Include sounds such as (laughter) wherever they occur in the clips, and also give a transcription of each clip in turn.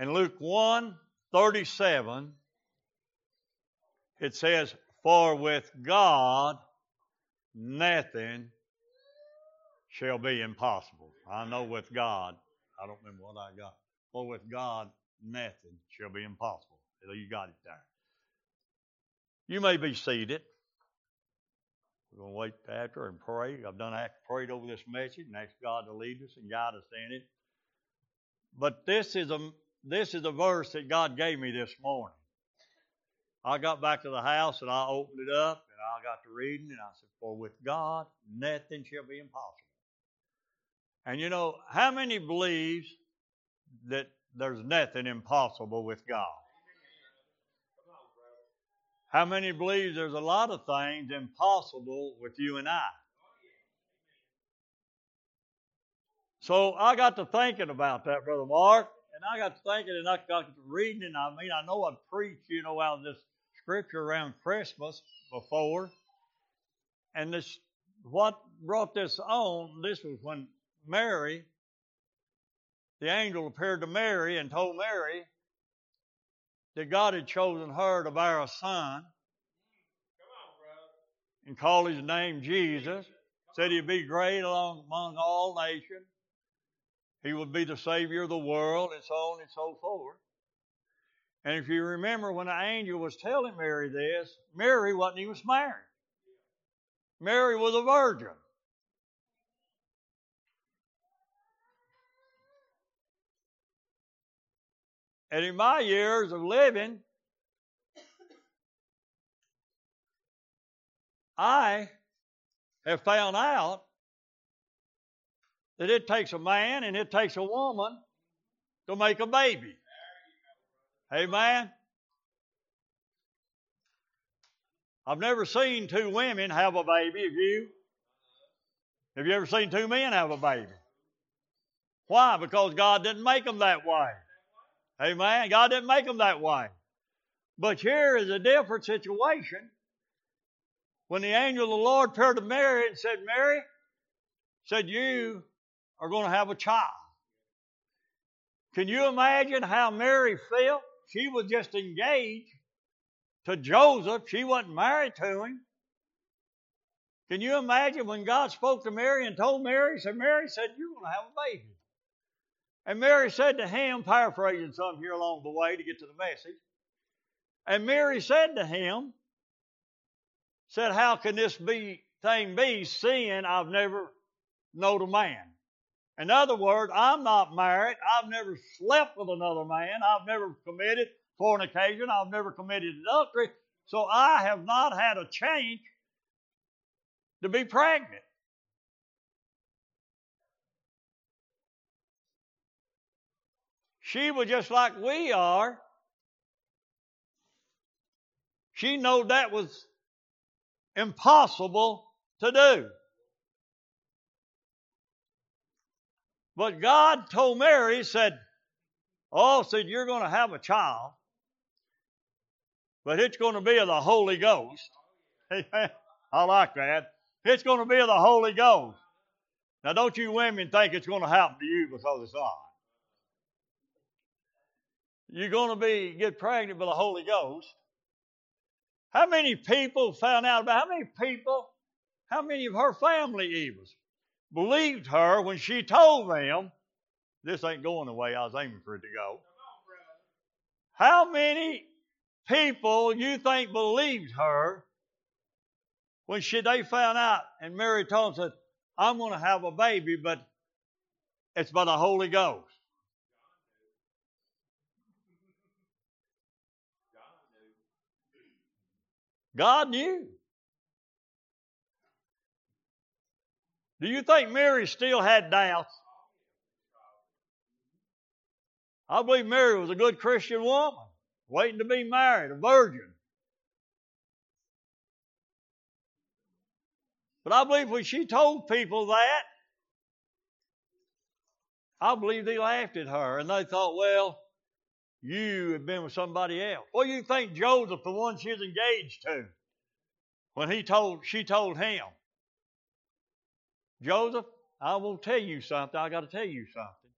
In Luke 1 37, it says, For with God nothing shall be impossible. I know with God, I don't remember what I got. For with God nothing shall be impossible. You got it there. You may be seated. We're going to wait after and pray. I've done prayed over this message and asked God to lead us and guide us in it. But this is a this is a verse that God gave me this morning. I got back to the house and I opened it up and I got to reading and I said, For with God nothing shall be impossible. And you know, how many believes that there's nothing impossible with God? How many believes there's a lot of things impossible with you and I? So I got to thinking about that, Brother Mark, and I got thinking and I got reading, and I mean, I know I've preached, you know, out of this scripture around Christmas before, and this, what brought this on, this was when Mary, the angel appeared to Mary and told Mary that God had chosen her to bear a son and call his name Jesus. Said he'd be great among all nations. He would be the Savior of the world, and so on and so forth. And if you remember when the angel was telling Mary this, Mary wasn't even married. Mary was a virgin. And in my years of living, I have found out that it takes a man and it takes a woman to make a baby. Amen. I've never seen two women have a baby. Have you? Have you ever seen two men have a baby? Why? Because God didn't make them that way. Amen. God didn't make them that way. But here is a different situation. When the angel of the Lord appeared to Mary and said, Mary, said, You are going to have a child. Can you imagine how Mary felt? She was just engaged to Joseph. She wasn't married to him. Can you imagine when God spoke to Mary and told Mary, said, Mary said, You're going to have a baby. And Mary said to him, paraphrasing some here along the way to get to the message, and Mary said to him, said, How can this be thing be, seeing I've never known a man? In other words, I'm not married. I've never slept with another man. I've never committed fornication. I've never committed adultery. So I have not had a chance to be pregnant. She was just like we are. She knew that was impossible to do. But God told Mary, said, Oh, said, you're going to have a child, but it's going to be of the Holy Ghost. (laughs) I like that. It's going to be of the Holy Ghost. Now, don't you women think it's going to happen to you because it's not. You're going to be get pregnant by the Holy Ghost. How many people found out about how many people, how many of her family even believed her when she told them this ain't going the way I was aiming for it to go? How many people you think believed her when she they found out and Mary told them said, I'm going to have a baby, but it's by the Holy Ghost. God knew. Do you think Mary still had doubts? I believe Mary was a good Christian woman, waiting to be married, a virgin. But I believe when she told people that, I believe they laughed at her and they thought, well, you have been with somebody else. Well, you think Joseph, the one she's engaged to, when he told she told him, Joseph, I will tell you something. I got to tell you something.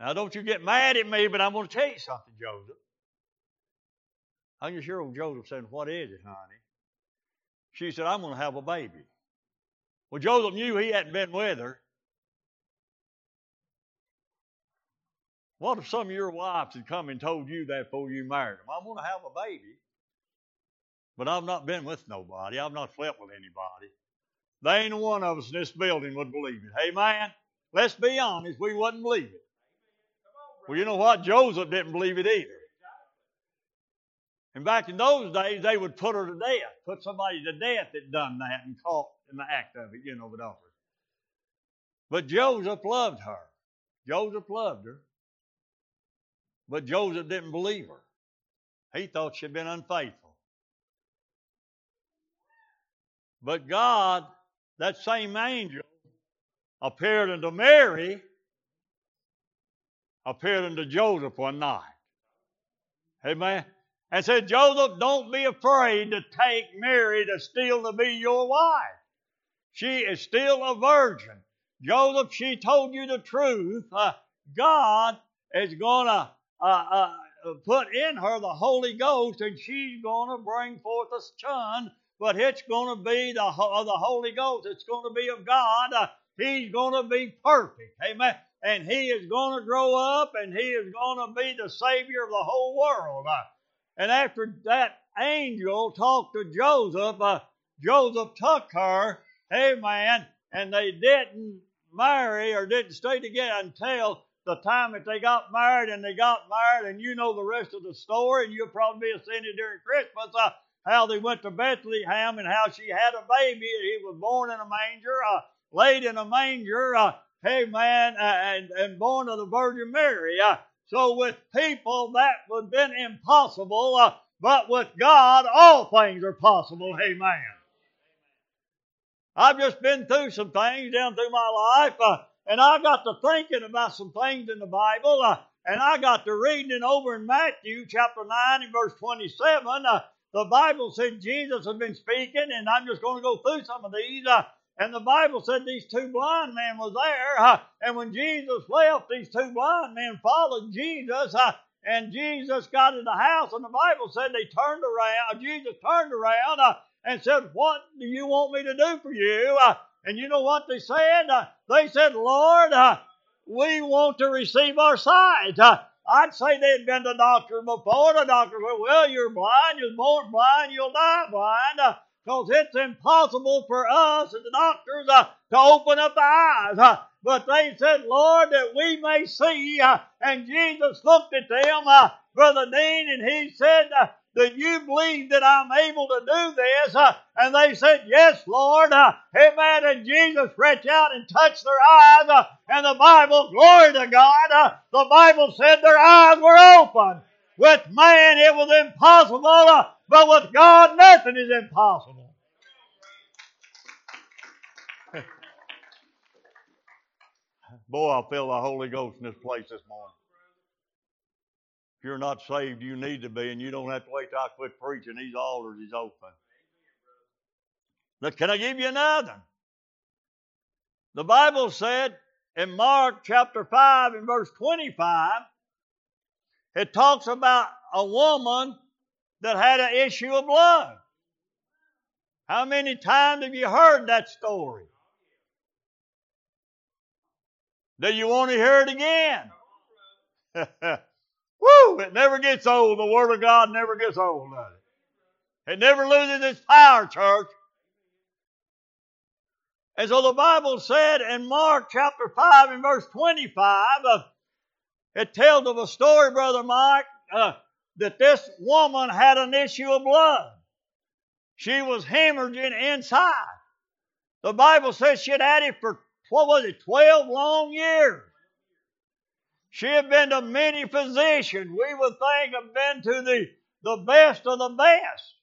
Now, don't you get mad at me, but I'm going to tell you something, Joseph. I can sure old Joseph saying, What is it, honey? She said, I'm going to have a baby. Well, Joseph knew he hadn't been with her. What if some of your wives had come and told you that before you married them? I'm going to have a baby, but I've not been with nobody. I've not slept with anybody. There ain't one of us in this building would believe it. Hey, man, let's be honest, we wouldn't believe it. Well, you know what? Joseph didn't believe it either. And back in those days, they would put her to death, put somebody to death that done that and caught in the act of it, you know, but But Joseph loved her. Joseph loved her. But Joseph didn't believe her. He thought she'd been unfaithful. But God, that same angel, appeared unto Mary, appeared unto Joseph one night. Amen. And said, Joseph, don't be afraid to take Mary to still to be your wife. She is still a virgin. Joseph, she told you the truth. Uh, God is going to uh, uh, put in her the Holy Ghost, and she's going to bring forth a son. But it's going to be the uh, the Holy Ghost. It's going to be of God. Uh, he's going to be perfect. Amen. And he is going to grow up, and he is going to be the Savior of the whole world. Uh, and after that angel talked to Joseph, uh, Joseph took her, amen, and they didn't marry or didn't stay together until the time that they got married and they got married, and you know the rest of the story, and you'll probably be ascended during Christmas, uh, how they went to Bethlehem and how she had a baby. He was born in a manger, uh, laid in a manger, uh, hey man, uh, and, and born of the Virgin Mary. Uh, so with people that would have been impossible, uh, but with God all things are possible. Amen. I've just been through some things down through my life. Uh, and I got to thinking about some things in the Bible, uh, and I got to reading over in Matthew chapter 9 and verse 27. Uh, the Bible said Jesus had been speaking, and I'm just going to go through some of these. Uh, and the Bible said these two blind men was there, uh, and when Jesus left, these two blind men followed Jesus, uh, and Jesus got in the house, and the Bible said they turned around. Jesus turned around uh, and said, "What do you want me to do for you?" And you know what they said? Uh, they said, Lord, uh, we want to receive our sight. Uh, I'd say they'd been to doctor before. The doctor said, Well, you're blind. You're born blind. You'll die blind. Because uh, it's impossible for us and the doctors uh, to open up the eyes. Uh, but they said, Lord, that we may see. and Jesus looked at them, Brother Dean, and he said, do you believe that I'm able to do this? Uh, and they said, Yes, Lord. Uh, amen. And Jesus reached out and touched their eyes. Uh, and the Bible, glory to God, the Bible said their eyes were open. With man it was impossible, but with God nothing is impossible. Boy, I feel the Holy Ghost in this place this morning you're not saved, you need to be, and you don't have to wait till I quit preaching. These altars is open. Look, can I give you another? The Bible said in Mark chapter 5 and verse 25, it talks about a woman that had an issue of blood. How many times have you heard that story? Do you want to hear it again? (laughs) Woo! It never gets old. The Word of God never gets old, does it? It never loses its power, church. And so the Bible said in Mark chapter 5 and verse 25, uh, it tells of a story, Brother Mike, uh, that this woman had an issue of blood. She was hemorrhaging inside. The Bible says she had had it for, what was it, 12 long years. She had been to many physicians. We would think have been to the, the best of the best.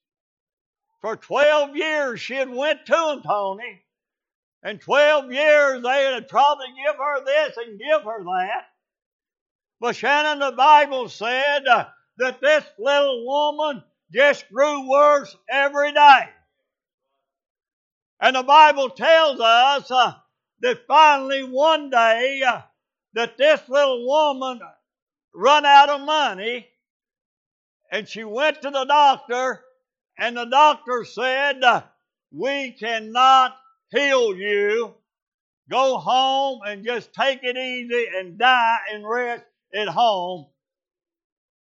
For 12 years she had went to them, Tony. And 12 years they would probably give her this and give her that. But Shannon, the Bible said uh, that this little woman just grew worse every day. And the Bible tells us uh, that finally one day uh, that this little woman run out of money and she went to the doctor and the doctor said, we cannot heal you. Go home and just take it easy and die and rest at home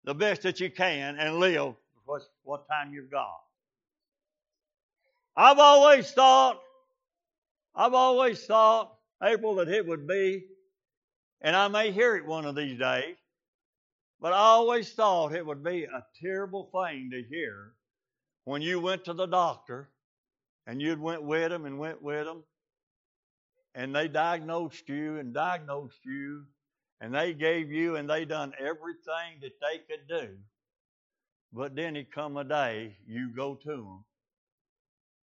the best that you can and live what, what time you've got. I've always thought, I've always thought, April, that it would be, and I may hear it one of these days, but I always thought it would be a terrible thing to hear when you went to the doctor and you'd went with them and went with them and they diagnosed you and diagnosed you and they gave you and they done everything that they could do. But then it come a day you go to them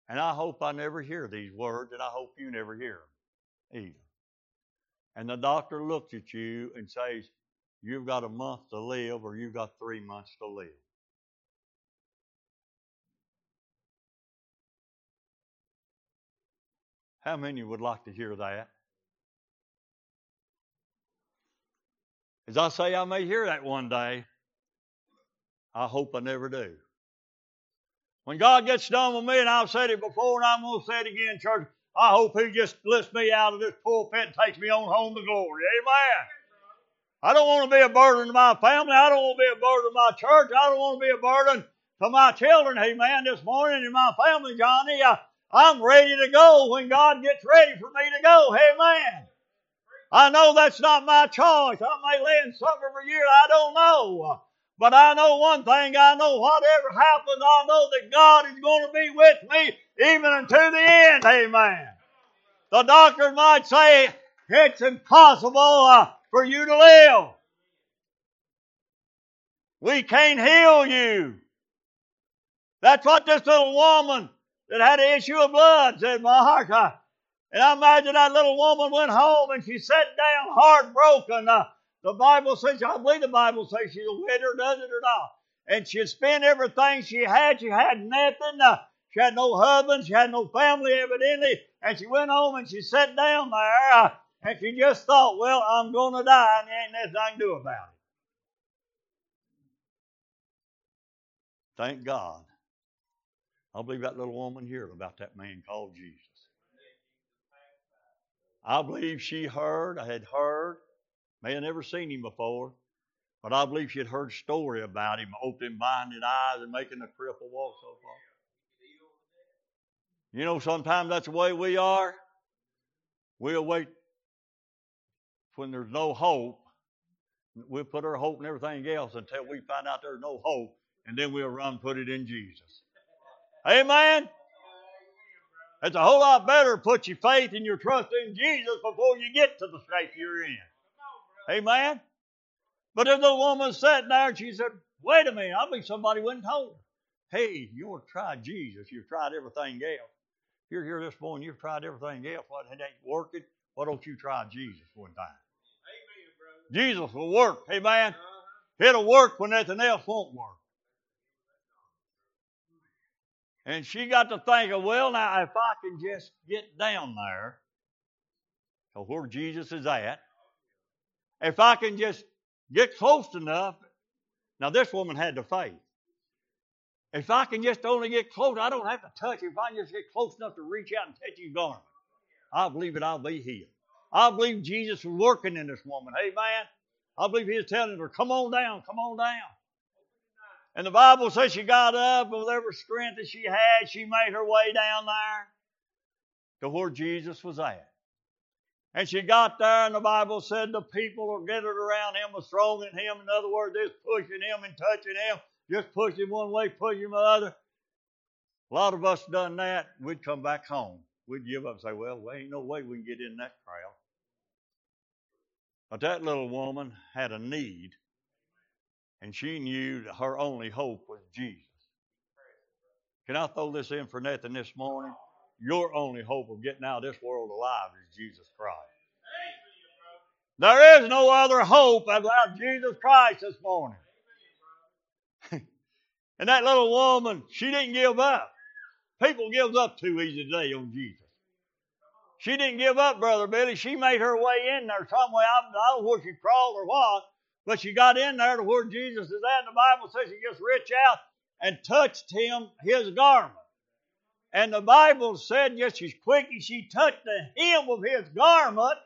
and i hope i never hear these words and i hope you never hear them either and the doctor looks at you and says you've got a month to live or you've got three months to live How many would like to hear that? As I say, I may hear that one day. I hope I never do. When God gets done with me, and I've said it before and I'm going to say it again, church, I hope He just lifts me out of this pulpit and takes me on home to glory. Amen. I don't want to be a burden to my family. I don't want to be a burden to my church. I don't want to be a burden to my children. Amen. This morning and my family, Johnny. Uh, I'm ready to go when God gets ready for me to go. Amen. I know that's not my choice. I may lay in suffer for years. I don't know. But I know one thing. I know whatever happens, I know that God is going to be with me even until the end. Amen. The doctor might say it's impossible uh, for you to live. We can't heal you. That's what this little woman that had an issue of blood, said Mark. Uh, and I imagine that little woman went home and she sat down heartbroken. Uh, the Bible says, I believe the Bible says she's a widow, does it or not? And she spent everything she had. She had nothing. Uh, she had no husband. She had no family, evidently. And she went home and she sat down there and she just thought, well, I'm going to die and there ain't nothing I can do about it. Thank God I believe that little woman heard about that man called Jesus. I believe she heard, I had heard, may have never seen him before, but I believe she had heard story about him, opening blinded eyes and making a cripple walk so far. You know, sometimes that's the way we are. We'll wait when there's no hope. We'll put our hope in everything else until we find out there's no hope, and then we'll run put it in Jesus. Amen. It's a whole lot better to put your faith and your trust in Jesus before you get to the state you're in. Amen. But if the woman sat there and she said, Wait a minute, I believe somebody went and told her. Hey, you want to try Jesus. You've tried everything else. You're here this morning, you've tried everything else. What it ain't working? Why don't you try Jesus one time? Amen, Jesus will work. Amen. Uh-huh. It'll work when nothing else won't work. And she got to thinking, well, now if I can just get down there to where Jesus is at, if I can just get close enough. Now, this woman had the faith. If I can just only get close, I don't have to touch. If I just get close enough to reach out and touch his garment, I believe it, I'll be healed. I believe Jesus was working in this woman. Amen. I believe he was telling her, come on down, come on down. And the Bible says she got up with every strength that she had, she made her way down there to where Jesus was at. And she got there, and the Bible said the people were gathered around him, was throwing him. In other words, just pushing him and touching him, just pushing one way, pushing him the other. A lot of us done that, we'd come back home. We'd give up and say, well, there ain't no way we can get in that crowd. But that little woman had a need and she knew that her only hope was Jesus. Can I throw this in for nothing this morning? Your only hope of getting out of this world alive is Jesus Christ. There is no other hope without Jesus Christ this morning. And that little woman, she didn't give up. People give up too easy today on Jesus. She didn't give up, Brother Billy. She made her way in there some way. I, I don't know where she crawled or what, but she got in there to where Jesus is at. And the Bible says she just reached out and touched him, his garment. And the Bible said just as quick as she touched the hem of his garment,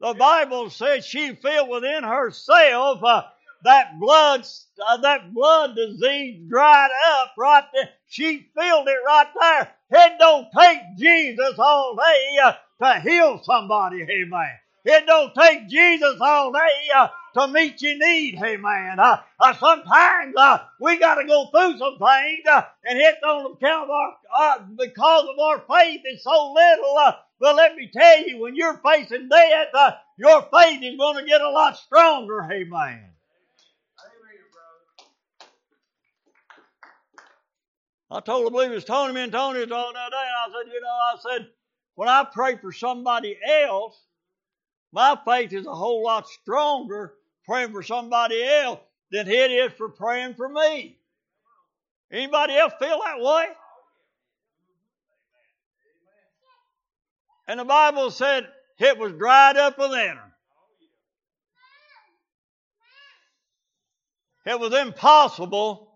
the Bible said she felt within herself uh, that blood, uh, that blood disease dried up right there. She felt it right there. It don't take Jesus all day uh, to heal somebody, amen. It don't take Jesus all day uh, to meet your need, amen. Uh, uh, sometimes uh, we got to go through some things, uh, and it's on account of our, uh, because of our faith is so little. Uh, but let me tell you, when you're facing death, uh, your faith is going to get a lot stronger, amen. I told, I believe it Tony, me and Tony was talking the day, and I said, you know, I said, when I pray for somebody else, my faith is a whole lot stronger praying for somebody else than it is for praying for me. Anybody else feel that way? And the Bible said it was dried up within her. It was impossible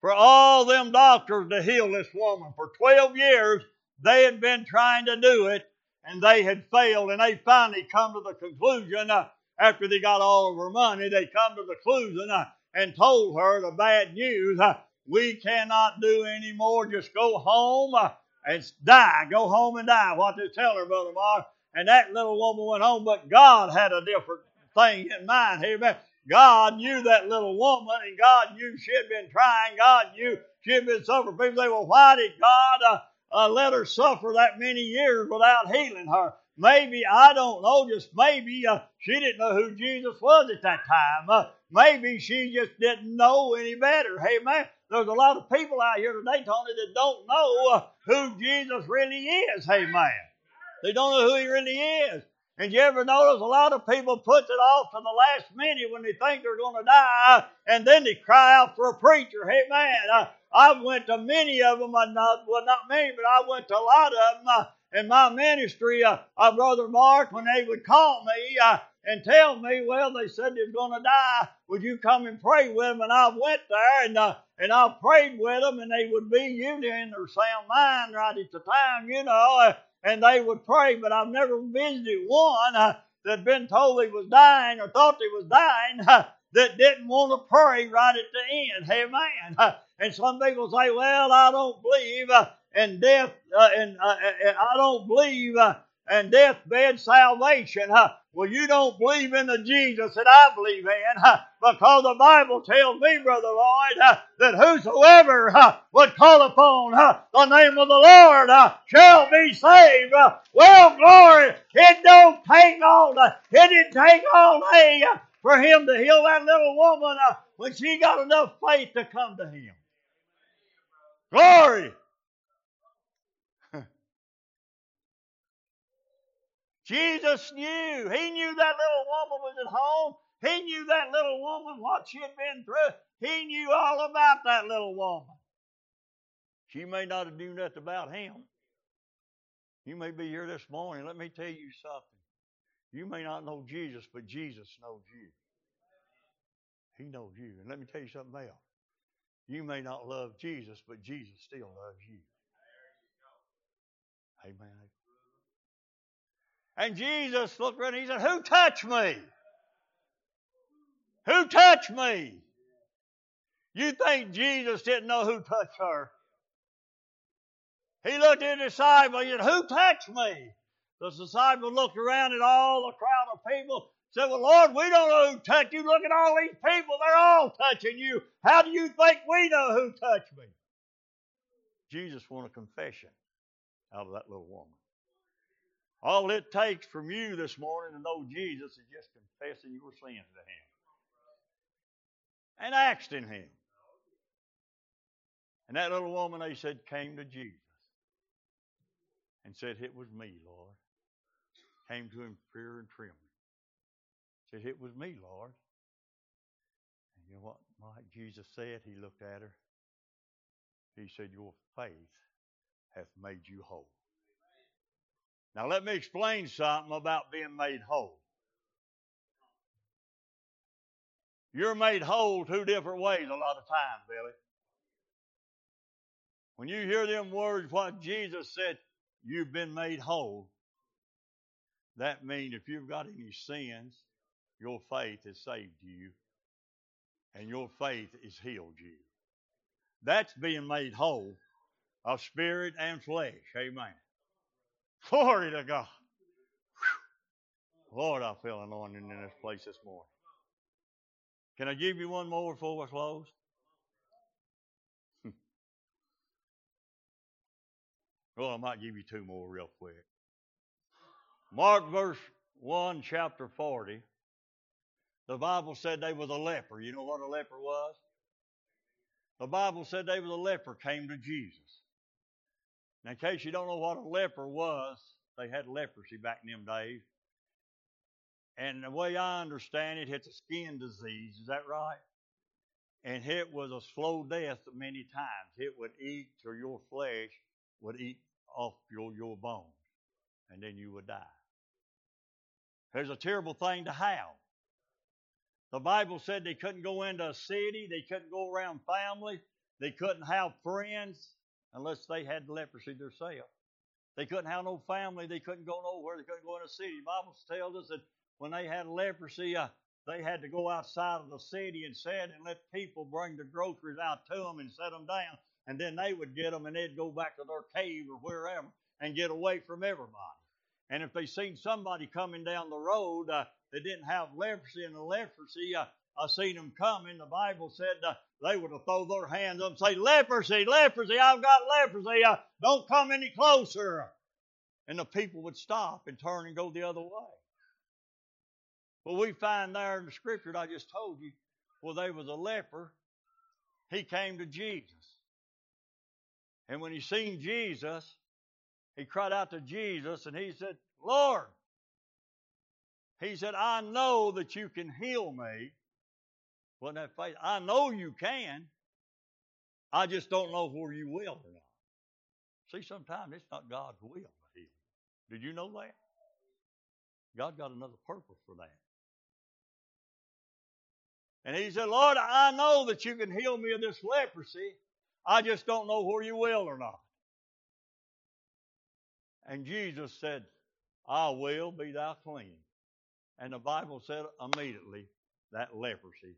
for all them doctors to heal this woman. For 12 years, they had been trying to do it, and they had failed, and they finally come to the conclusion, uh, after they got all of her money, they come to the conclusion uh, and told her the bad news, uh, we cannot do any more, just go home uh, and die, go home and die, what they tell her, Brother Mark. And that little woman went home, but God had a different thing in mind. Amen. God knew that little woman, and God knew she had been trying. God knew she had been suffering. People say, well, why did God uh, uh, let her suffer that many years without healing her? Maybe, I don't know, just maybe uh, she didn't know who Jesus was at that time. Uh, maybe she just didn't know any better. Hey, man, there's a lot of people out here today, Tony, that don't know uh, who Jesus really is. Hey, man. They don't know who he really is. And you ever notice a lot of people put it off to the last minute when they think they're going to die, and then they cry out for a preacher. Hey man, I, I went to many of them, not, well not many, but I went to a lot of them uh, in my ministry. Uh, uh, Brother Mark, when they would call me uh, and tell me, well, they said they're going to die. Would you come and pray with them? And I went there and uh, and I prayed with them, and they would be usually in their sound mind right at the time, you know. Uh, and they would pray, but I've never visited one uh, that been told he was dying or thought he was dying uh, that didn't want to pray right at the end. Amen. Uh, and some people say, well, I don't believe uh, in death, uh, and uh, I don't believe and deathbed salvation. Huh? Well, you don't believe in the Jesus that I believe in because the Bible tells me, Brother Lloyd, that whosoever would call upon the name of the Lord shall be saved. Well, glory, it don't take all it didn't take all day for him to heal that little woman when she got enough faith to come to him. Glory. Jesus knew. He knew that little woman was at home. He knew that little woman, what she had been through. He knew all about that little woman. She may not have knew nothing about him. You may be here this morning. Let me tell you something. You may not know Jesus, but Jesus knows you. He knows you. And let me tell you something else. You may not love Jesus, but Jesus still loves you. Amen. And Jesus looked around and he said, Who touched me? Who touched me? You think Jesus didn't know who touched her? He looked at his disciple and he said, Who touched me? The disciple looked around at all the crowd of people, said, Well, Lord, we don't know who touched you. Look at all these people. They're all touching you. How do you think we know who touched me? Jesus wanted a confession out of that little woman. All it takes from you this morning to know Jesus is just confessing your sins to Him and asking Him. And that little woman, they said, came to Jesus and said, It was me, Lord. Came to Him fear and trembling. Said, It was me, Lord. And you know what like Jesus said? He looked at her. He said, Your faith hath made you whole. Now, let me explain something about being made whole. You're made whole two different ways a lot of times, Billy. When you hear them words, what Jesus said, you've been made whole, that means if you've got any sins, your faith has saved you, and your faith has healed you. That's being made whole of spirit and flesh. Amen. Glory to God. Whew. Lord, I feel anointing in this place this morning. Can I give you one more before we close? (laughs) well, I might give you two more real quick. Mark verse 1, chapter 40. The Bible said they was a leper. You know what a leper was? The Bible said they was a leper came to Jesus. Now, in case you don't know what a leper was, they had leprosy back in them days. And the way I understand it, it's a skin disease. Is that right? And it was a slow death many times. It would eat, or your flesh would eat off your, your bones, and then you would die. There's a terrible thing to have. The Bible said they couldn't go into a city, they couldn't go around family, they couldn't have friends unless they had leprosy themselves. They couldn't have no family, they couldn't go nowhere, they couldn't go in a city. The Bible tells us that when they had leprosy, uh, they had to go outside of the city and sit and let people bring the groceries out to them and set them down. And then they would get them and they'd go back to their cave or wherever and get away from everybody. And if they seen somebody coming down the road uh, that didn't have leprosy and the leprosy, uh, I seen them coming. The Bible said uh, they would have throw their hands up and say, "Leprosy, leprosy! I've got leprosy! Uh, don't come any closer!" And the people would stop and turn and go the other way. Well, we find there in the scripture that I just told you, well, there was a leper. He came to Jesus. And when he seen Jesus, he cried out to Jesus and he said, Lord, he said, I know that you can heal me. Wasn't that faith? I know you can. I just don't know where you will or not. See, sometimes it's not God's will to heal. Did you know that? God got another purpose for that. And he said, Lord, I know that you can heal me of this leprosy. I just don't know where you will or not. And Jesus said, I will be thou clean. And the Bible said immediately that leprosy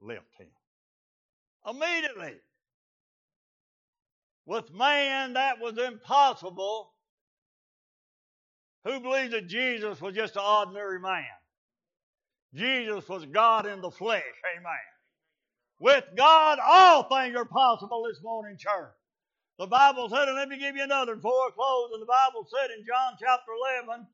left him. Immediately. With man, that was impossible. Who believes that Jesus was just an ordinary man? Jesus was God in the flesh. Amen. With God, all things are possible this morning, church. The Bible said, and let me give you another before I close. And the Bible said in John chapter 11,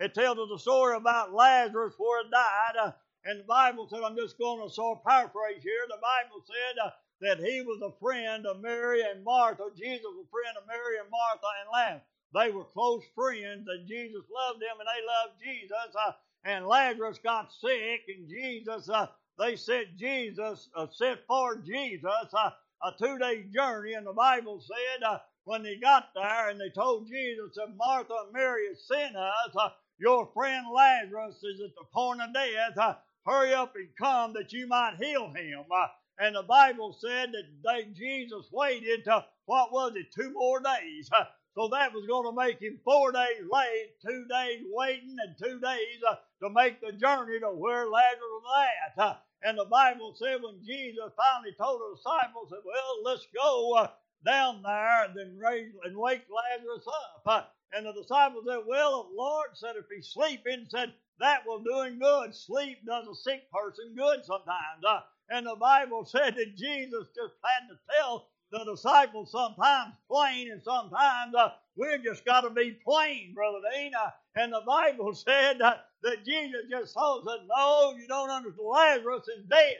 it tells us a story about Lazarus where he died. Uh, and the Bible said, I'm just going to sort of paraphrase here. The Bible said uh, that he was a friend of Mary and Martha. Jesus was a friend of Mary and Martha and Lazarus. They were close friends, and Jesus loved them, and they loved Jesus. Uh, and Lazarus got sick, and Jesus, uh, they sent Jesus, uh, sent for Jesus uh, a two day journey, and the Bible said uh, when they got there and they told Jesus that Martha and Mary had sent us, uh, your friend Lazarus is at the point of death. Uh, hurry up and come that you might heal him. Uh, and the Bible said that they, Jesus waited to, what was it, two more days. Uh, so that was going to make him four days late, two days waiting, and two days uh, to make the journey to where Lazarus was at. Uh, and the Bible said when Jesus finally told the disciples, that, well, let's go uh, down there and then raise and wake Lazarus up. Uh, and the disciples said, well, Lord said, if he's sleeping, said, that will do him good. Sleep does a sick person good sometimes. Uh, and the Bible said that Jesus just had to tell the disciples sometimes plain and sometimes uh, we just got to be plain, Brother Dean. Uh, and the Bible said uh, that Jesus just told us, no, you don't understand. Lazarus is dead.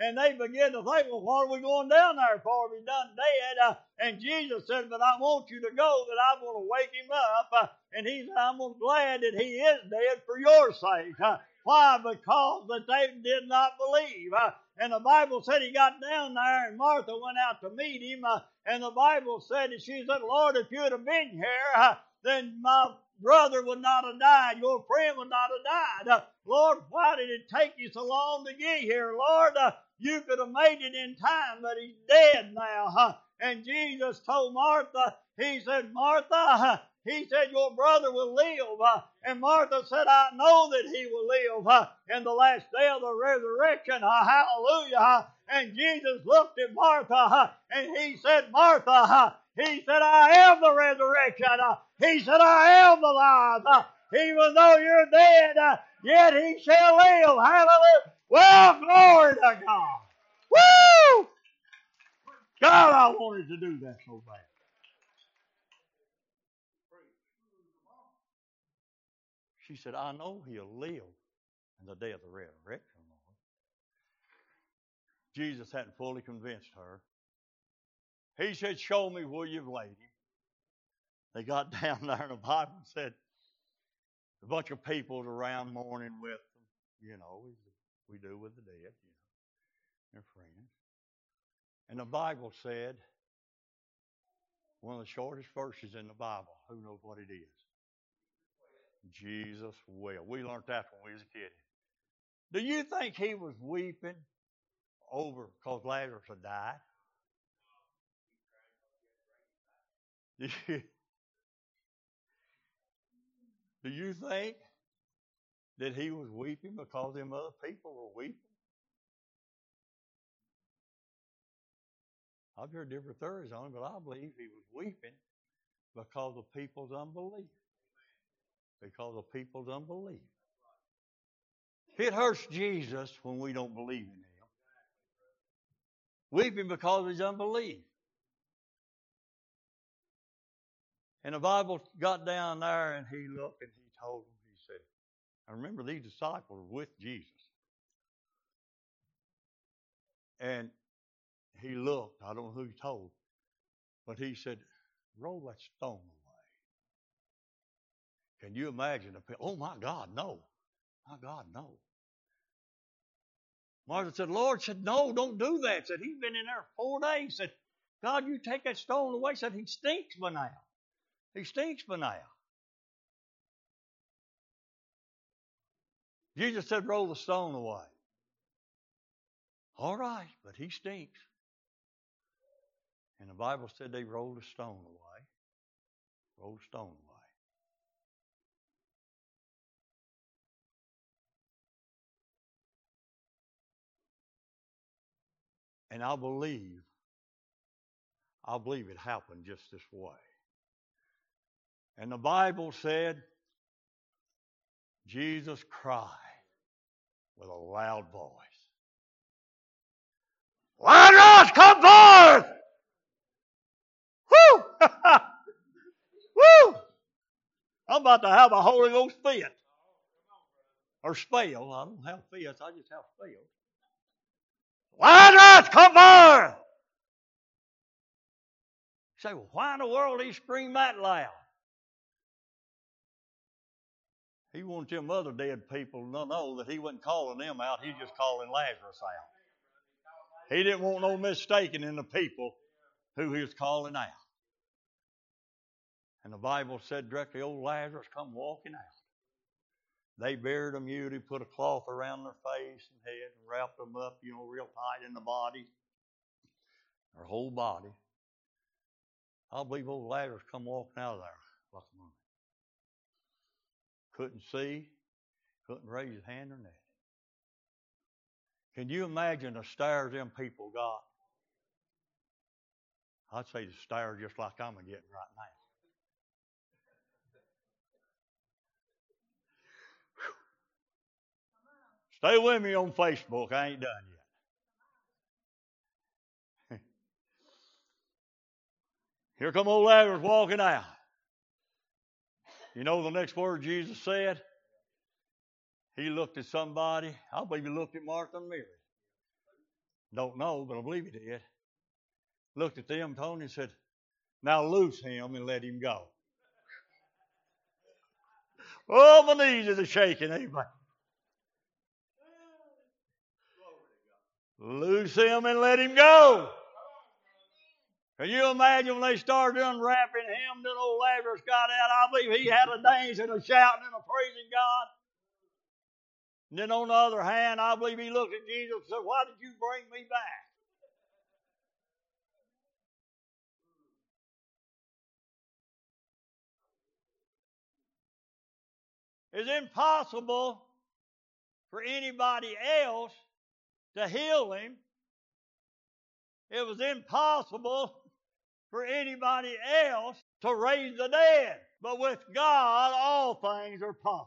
Uh, and they begin to think, well, what are we going down there for he's done dead? Uh, and Jesus said, but I want you to go that I'm going to wake him up. Uh, and he said, I'm glad that he is dead for your sake. Why? Because that they did not believe. Uh, and the Bible said he got down there, and Martha went out to meet him. Uh, and the Bible said that she said, Lord, if you'd have been here, uh, then my brother would not have died. Your friend would not have died. Uh, Lord, why did it take you so long to get here? Lord, uh, you could have made it in time, but he's dead now. Huh? And Jesus told Martha, He said, Martha, he said, Your brother will live. And Martha said, I know that he will live in the last day of the resurrection. Hallelujah. And Jesus looked at Martha and he said, Martha, he said, I am the resurrection. He said, I am the life. Even though you're dead, yet he shall live. Hallelujah. Well, glory to God. Woo! God, I wanted to do that so bad. She said, I know he'll live in the day of the resurrection, Lord. Jesus hadn't fully convinced her. He said, Show me where you've laid him. They got (laughs) down there in the Bible and said, a bunch of people around mourning with them, you know, we do with the dead, you know, friends. And the Bible said, one of the shortest verses in the Bible, who knows what it is? Jesus will. We learned that when we was a kid. Do you think he was weeping over because Lazarus had died? (laughs) Do you think that he was weeping because them other people were weeping? I've heard different theories on it, but I believe he was weeping because of people's unbelief because of people's unbelief. It hurts Jesus when we don't believe in Him. Weeping because of his unbelief. And the Bible got down there and he looked and he told them, I remember these disciples were with Jesus. And he looked, I don't know who he told, but he said, Roll that stone away. can you imagine? A, oh my God, no. My God, no. Martha said, Lord said, no, don't do that. Said, he's been in there four days. Said, God, you take that stone away. Said, he stinks by now. He stinks by now. Jesus said, roll the stone away. All right, but he stinks. And the Bible said they rolled a stone away. Rolled a stone away. And I believe, I believe it happened just this way. And the Bible said, Jesus cried with a loud voice. Lazarus, come forth! Woo! (laughs) Woo! I'm about to have a Holy Ghost fit. Or spell. I don't have fits, I just have spells. Lazarus, come forth! You say, well, why in the world did he scream that loud? He wanted them other dead people to know that he wasn't calling them out, he just calling Lazarus out. He didn't want no mistaking in the people who he was calling out. And the Bible said directly, old Lazarus come walking out. They buried a mute, put a cloth around their face and head, and wrapped them up, you know, real tight in the body, their whole body. I believe old Lazarus come walking out of there like a mummy. Couldn't see, couldn't raise his hand or nothing. Can you imagine the stares them people got? I'd say the stare just like I'm getting right now. Stay with me on Facebook. I ain't done yet. (laughs) Here come old Lazarus walking out. You know the next word Jesus said? He looked at somebody. I believe he looked at Martha and Mary. Don't know, but I believe he did. Looked at them, Tony, and said, Now loose him and let him go. (laughs) Oh, my knees are shaking, amen. Loose him and let him go. Can you imagine when they started unwrapping him, then old Lazarus got out? I believe he had a dance and a shouting and a praising God. And then on the other hand, I believe he looked at Jesus and said, Why did you bring me back? It's impossible for anybody else to heal him. It was impossible for anybody else to raise the dead. But with God, all things are possible.